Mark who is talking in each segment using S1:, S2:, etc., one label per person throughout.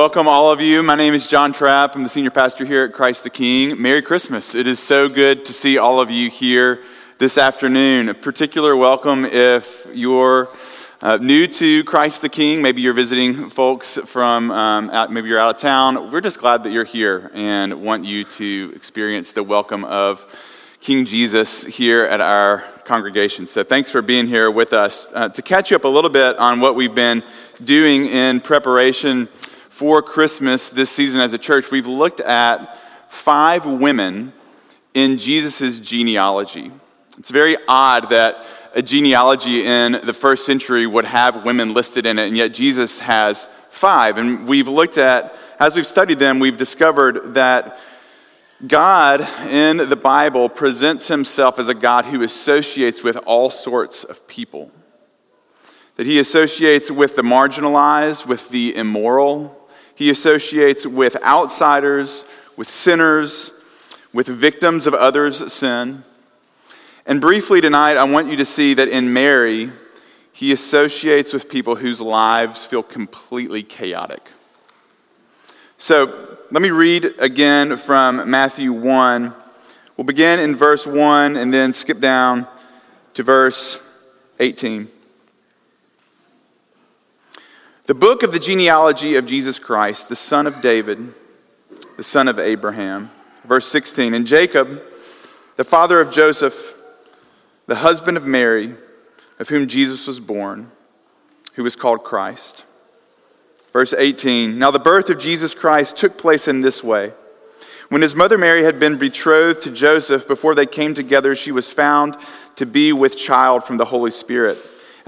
S1: Welcome, all of you. My name is John Trapp. I'm the senior pastor here at Christ the King. Merry Christmas. It is so good to see all of you here this afternoon. A particular welcome if you're uh, new to Christ the King. Maybe you're visiting folks from, um, out, maybe you're out of town. We're just glad that you're here and want you to experience the welcome of King Jesus here at our congregation. So thanks for being here with us. Uh, to catch you up a little bit on what we've been doing in preparation for Christmas this season as a church, we've looked at five women in Jesus' genealogy. It's very odd that a genealogy in the first century would have women listed in it, and yet Jesus has five. And we've looked at, as we've studied them, we've discovered that God in the Bible presents himself as a God who associates with all sorts of people. That he associates with the marginalized, with the immoral, he associates with outsiders, with sinners, with victims of others' sin. And briefly tonight, I want you to see that in Mary, he associates with people whose lives feel completely chaotic. So let me read again from Matthew 1. We'll begin in verse 1 and then skip down to verse 18. The book of the genealogy of Jesus Christ, the son of David, the son of Abraham. Verse 16 And Jacob, the father of Joseph, the husband of Mary, of whom Jesus was born, who was called Christ. Verse 18 Now the birth of Jesus Christ took place in this way. When his mother Mary had been betrothed to Joseph, before they came together, she was found to be with child from the Holy Spirit.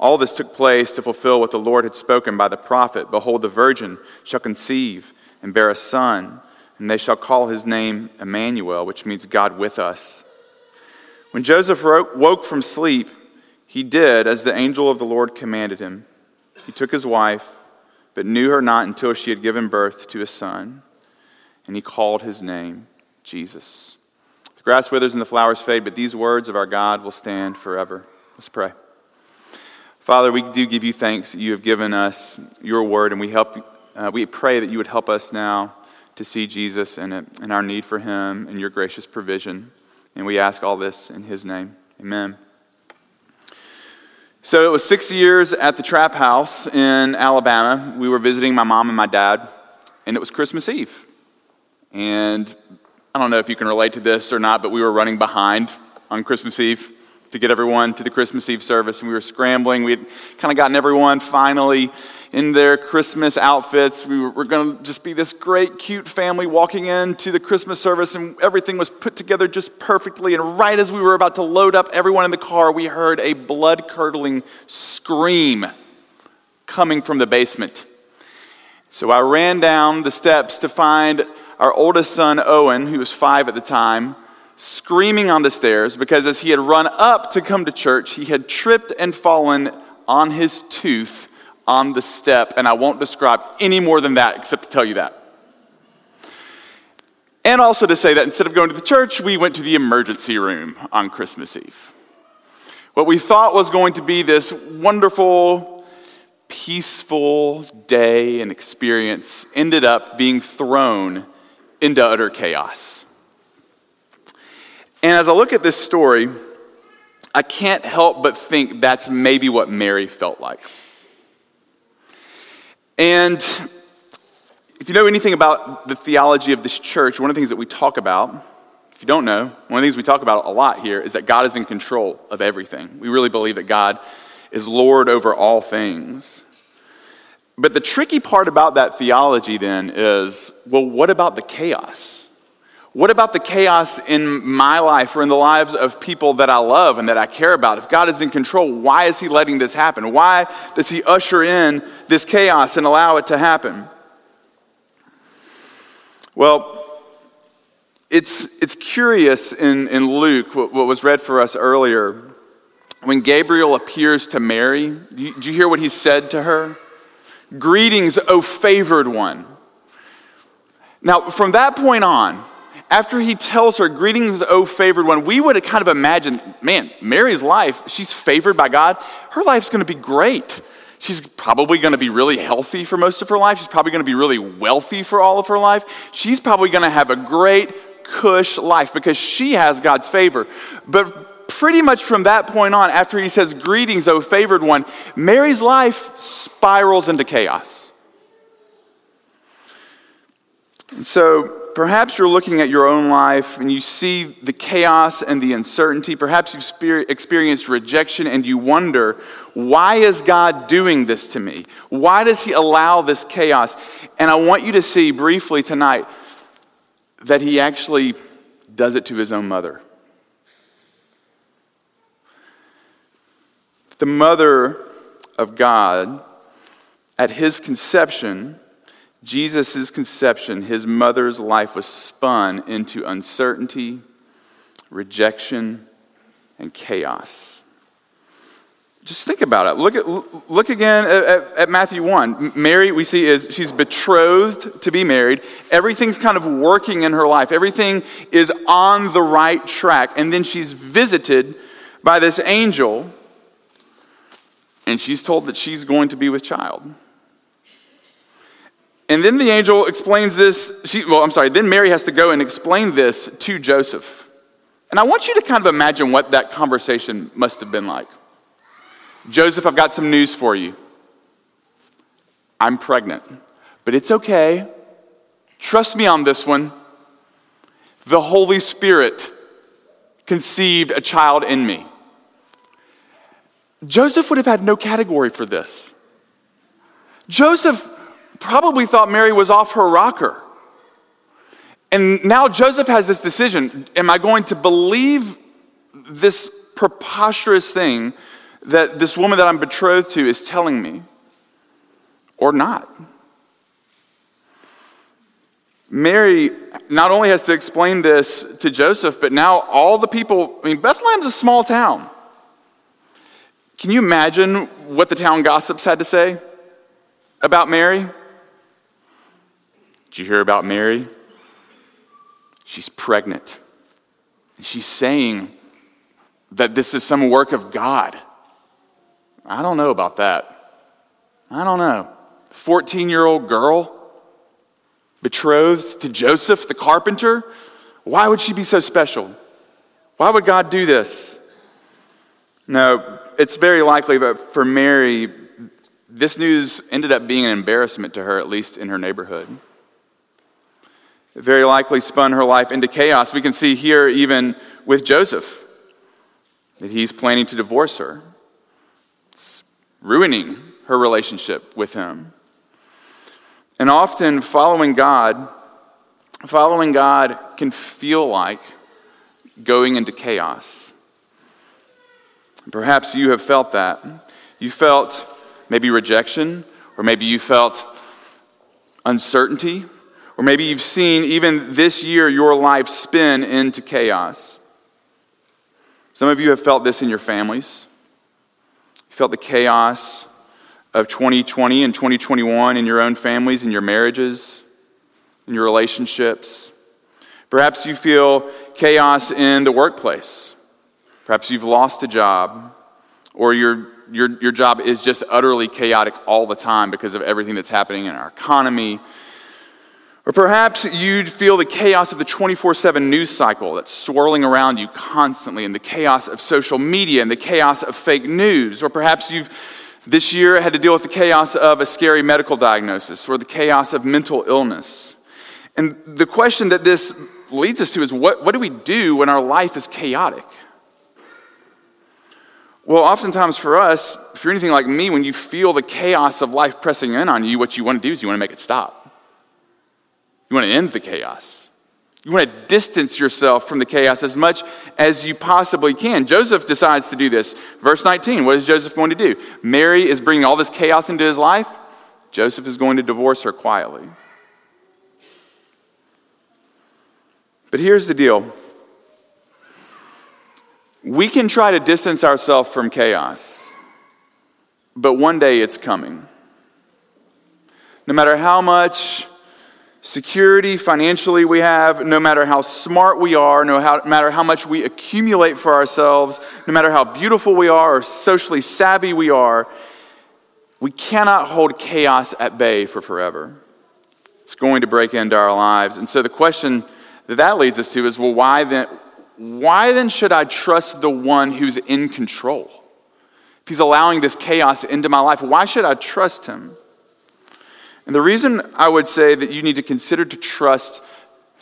S1: All this took place to fulfill what the Lord had spoken by the prophet Behold, the virgin shall conceive and bear a son, and they shall call his name Emmanuel, which means God with us. When Joseph woke from sleep, he did as the angel of the Lord commanded him. He took his wife, but knew her not until she had given birth to a son, and he called his name Jesus. The grass withers and the flowers fade, but these words of our God will stand forever. Let's pray. Father, we do give you thanks that you have given us your word, and we, help, uh, we pray that you would help us now to see Jesus and, and our need for him and your gracious provision. And we ask all this in his name. Amen. So it was six years at the Trapp house in Alabama. We were visiting my mom and my dad, and it was Christmas Eve. And I don't know if you can relate to this or not, but we were running behind on Christmas Eve to get everyone to the Christmas Eve service, and we were scrambling. We had kind of gotten everyone finally in their Christmas outfits. We were, were going to just be this great, cute family walking into the Christmas service, and everything was put together just perfectly. And right as we were about to load up everyone in the car, we heard a blood curdling scream coming from the basement. So I ran down the steps to find our oldest son, Owen, who was five at the time screaming on the stairs because as he had run up to come to church, he had tripped and fallen on his tooth on the step. And I won't describe any more than that except to tell you that. And also to say that instead of going to the church, we went to the emergency room on Christmas Eve. What we thought was going to be this wonderful, peaceful day and experience ended up being thrown into utter chaos. And as I look at this story, I can't help but think that's maybe what Mary felt like. And if you know anything about the theology of this church, one of the things that we talk about, if you don't know, one of the things we talk about a lot here is that God is in control of everything. We really believe that God is Lord over all things. But the tricky part about that theology then is well, what about the chaos? What about the chaos in my life or in the lives of people that I love and that I care about? If God is in control, why is He letting this happen? Why does He usher in this chaos and allow it to happen? Well, It's, it's curious in, in Luke, what, what was read for us earlier, when Gabriel appears to Mary, do you, you hear what he said to her? Greetings, O favored one. Now, from that point on, after he tells her, Greetings, O favored one, we would have kind of imagined, man, Mary's life, she's favored by God. Her life's going to be great. She's probably going to be really healthy for most of her life. She's probably going to be really wealthy for all of her life. She's probably going to have a great, cush life because she has God's favor. But pretty much from that point on, after he says, Greetings, O favored one, Mary's life spirals into chaos. And so perhaps you're looking at your own life and you see the chaos and the uncertainty. Perhaps you've experienced rejection and you wonder, why is God doing this to me? Why does He allow this chaos? And I want you to see briefly tonight that He actually does it to His own mother. The mother of God, at His conception, Jesus' conception, his mother's life was spun into uncertainty, rejection, and chaos. Just think about it. Look, at, look again at, at, at, Matthew 1. Mary, we see, is she's betrothed to be married. Everything's kind of working in her life, everything is on the right track. And then she's visited by this angel, and she's told that she's going to be with child. And then the angel explains this. She, well, I'm sorry, then Mary has to go and explain this to Joseph. And I want you to kind of imagine what that conversation must have been like. Joseph, I've got some news for you. I'm pregnant, but it's okay. Trust me on this one. The Holy Spirit conceived a child in me. Joseph would have had no category for this. Joseph probably thought Mary was off her rocker. And now Joseph has this decision Am I going to believe this preposterous thing that this woman that I'm betrothed to is telling me or not? Mary not only has to explain this to Joseph, but now all the people, I mean, Bethlehem's a small town. Can you imagine what the town gossips had to say about Mary? Did you hear about Mary? She's pregnant. She's saying that this is some work of God. I don't know about that. I don't know. 14 year old girl betrothed to Joseph the carpenter? Why would she be so special? Why would God do this? No, it's very likely that for Mary, this news ended up being an embarrassment to her, at least in her neighborhood very likely spun her life into chaos. We can see here, even with Joseph, that he's planning to divorce her. It's ruining her relationship with him. And often, following God, following God can feel like going into chaos. Perhaps you have felt that. You felt maybe rejection, or maybe you felt uncertainty or maybe you've seen even this year your life spin into chaos. Some of you have felt this in your families. You felt the chaos of 2020 and 2021 in your own families, in your marriages, in your relationships. Perhaps you feel chaos in the workplace. Perhaps you've lost a job, or your, your, your job is just utterly chaotic all the time because of everything that's happening in our economy or perhaps you'd feel the chaos of the 24 7 news cycle that's swirling around you constantly, and the chaos of social media, and the chaos of fake news. Or perhaps you've this year had to deal with the chaos of a scary medical diagnosis or the chaos of mental illness. And the question that this leads us to is what, what do we do when our life is chaotic? Well, oftentimes for us, if you're anything like me, when you feel the chaos of life pressing in on you, what you want to do is you want to make it stop. You want to end the chaos. You want to distance yourself from the chaos as much as you possibly can. Joseph decides to do this. Verse 19, what is Joseph going to do? Mary is bringing all this chaos into his life. Joseph is going to divorce her quietly. But here's the deal we can try to distance ourselves from chaos, but one day it's coming. No matter how much security financially we have, no matter how smart we are, no matter how much we accumulate for ourselves, no matter how beautiful we are or socially savvy we are, we cannot hold chaos at bay for forever. It's going to break into our lives. And so the question that that leads us to is well, why then, why then should I trust the one who's in control? If he's allowing this chaos into my life, why should I trust him? And the reason I would say that you need to consider to trust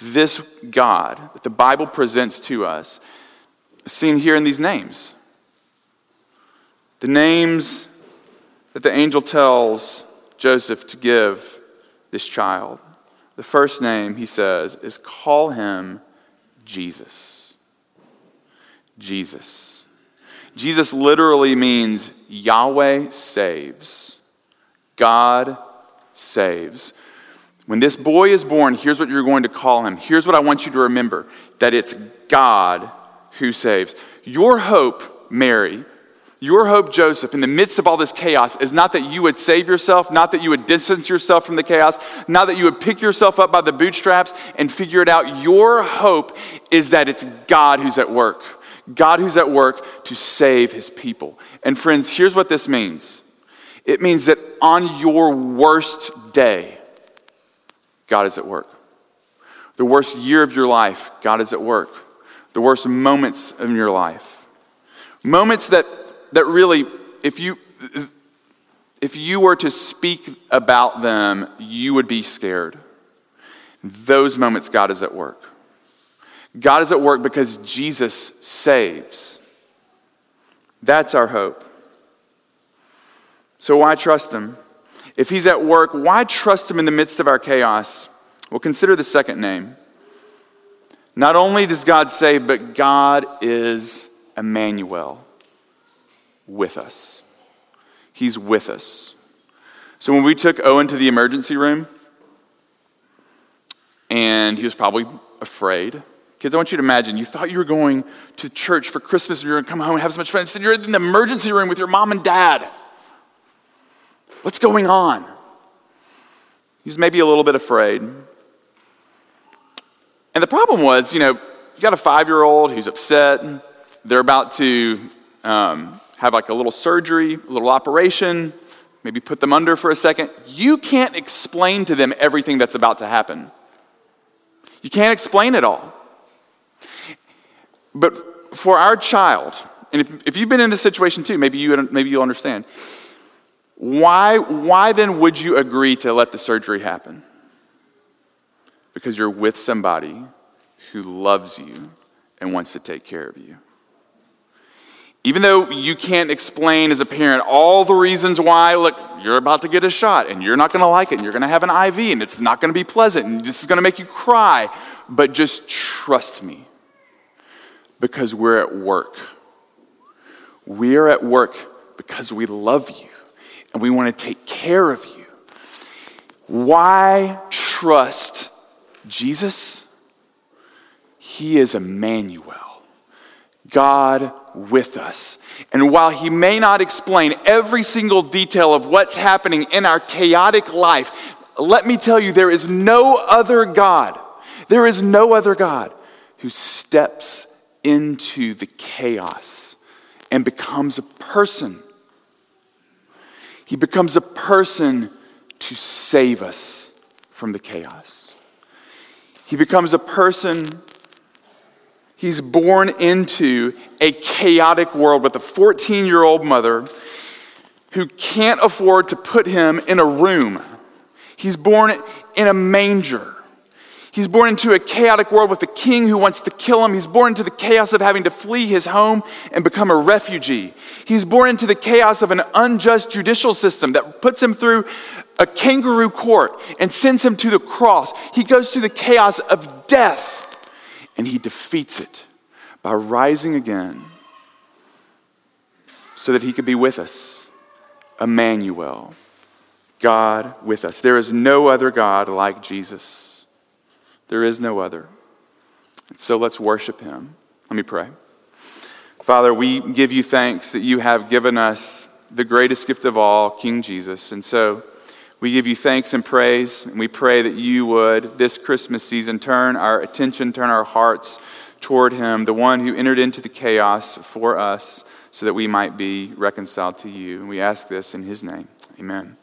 S1: this God that the Bible presents to us seen here in these names. The names that the angel tells Joseph to give this child. The first name, he says, is call him Jesus. Jesus. Jesus literally means Yahweh saves. God saves. When this boy is born, here's what you're going to call him. Here's what I want you to remember that it's God who saves. Your hope, Mary, your hope, Joseph, in the midst of all this chaos is not that you would save yourself, not that you would distance yourself from the chaos, not that you would pick yourself up by the bootstraps and figure it out. Your hope is that it's God who's at work. God who's at work to save his people. And friends, here's what this means it means that on your worst day, God is at work. The worst year of your life, God is at work. The worst moments of your life. Moments that, that really, if you, if you were to speak about them, you would be scared. Those moments, God is at work. God is at work because Jesus saves. That's our hope. So why trust him? If he's at work, why trust him in the midst of our chaos? Well, consider the second name. Not only does God save, but God is Emmanuel with us. He's with us. So when we took Owen to the emergency room, and he was probably afraid. Kids, I want you to imagine you thought you were going to church for Christmas and you're going to come home and have so much fun. Instead, you're in the emergency room with your mom and dad. What's going on? He was maybe a little bit afraid. And the problem was, you know, you got a five year old who's upset. They're about to um, have like a little surgery, a little operation, maybe put them under for a second. You can't explain to them everything that's about to happen. You can't explain it all. But for our child, and if, if you've been in this situation too, maybe, you, maybe you'll understand. Why, why then would you agree to let the surgery happen? Because you're with somebody who loves you and wants to take care of you. Even though you can't explain as a parent all the reasons why, look, you're about to get a shot and you're not going to like it and you're going to have an IV and it's not going to be pleasant and this is going to make you cry, but just trust me because we're at work. We are at work because we love you and we want to take care of you. Why trust Jesus? He is Emmanuel, God with us. And while He may not explain every single detail of what's happening in our chaotic life, let me tell you, there is no other God. There is no other God who steps into the chaos and becomes a person he becomes a person to save us from the chaos. He becomes a person, he's born into a chaotic world with a 14 year old mother who can't afford to put him in a room. He's born in a manger. He's born into a chaotic world with a king who wants to kill him. He's born into the chaos of having to flee his home and become a refugee. He's born into the chaos of an unjust judicial system that puts him through a kangaroo court and sends him to the cross. He goes through the chaos of death and he defeats it by rising again so that he could be with us. Emmanuel, God with us. There is no other God like Jesus. There is no other. So let's worship him. Let me pray. Father, we give you thanks that you have given us the greatest gift of all, King Jesus. And so we give you thanks and praise, and we pray that you would, this Christmas season, turn our attention, turn our hearts toward him, the one who entered into the chaos for us so that we might be reconciled to you. And we ask this in his name. Amen.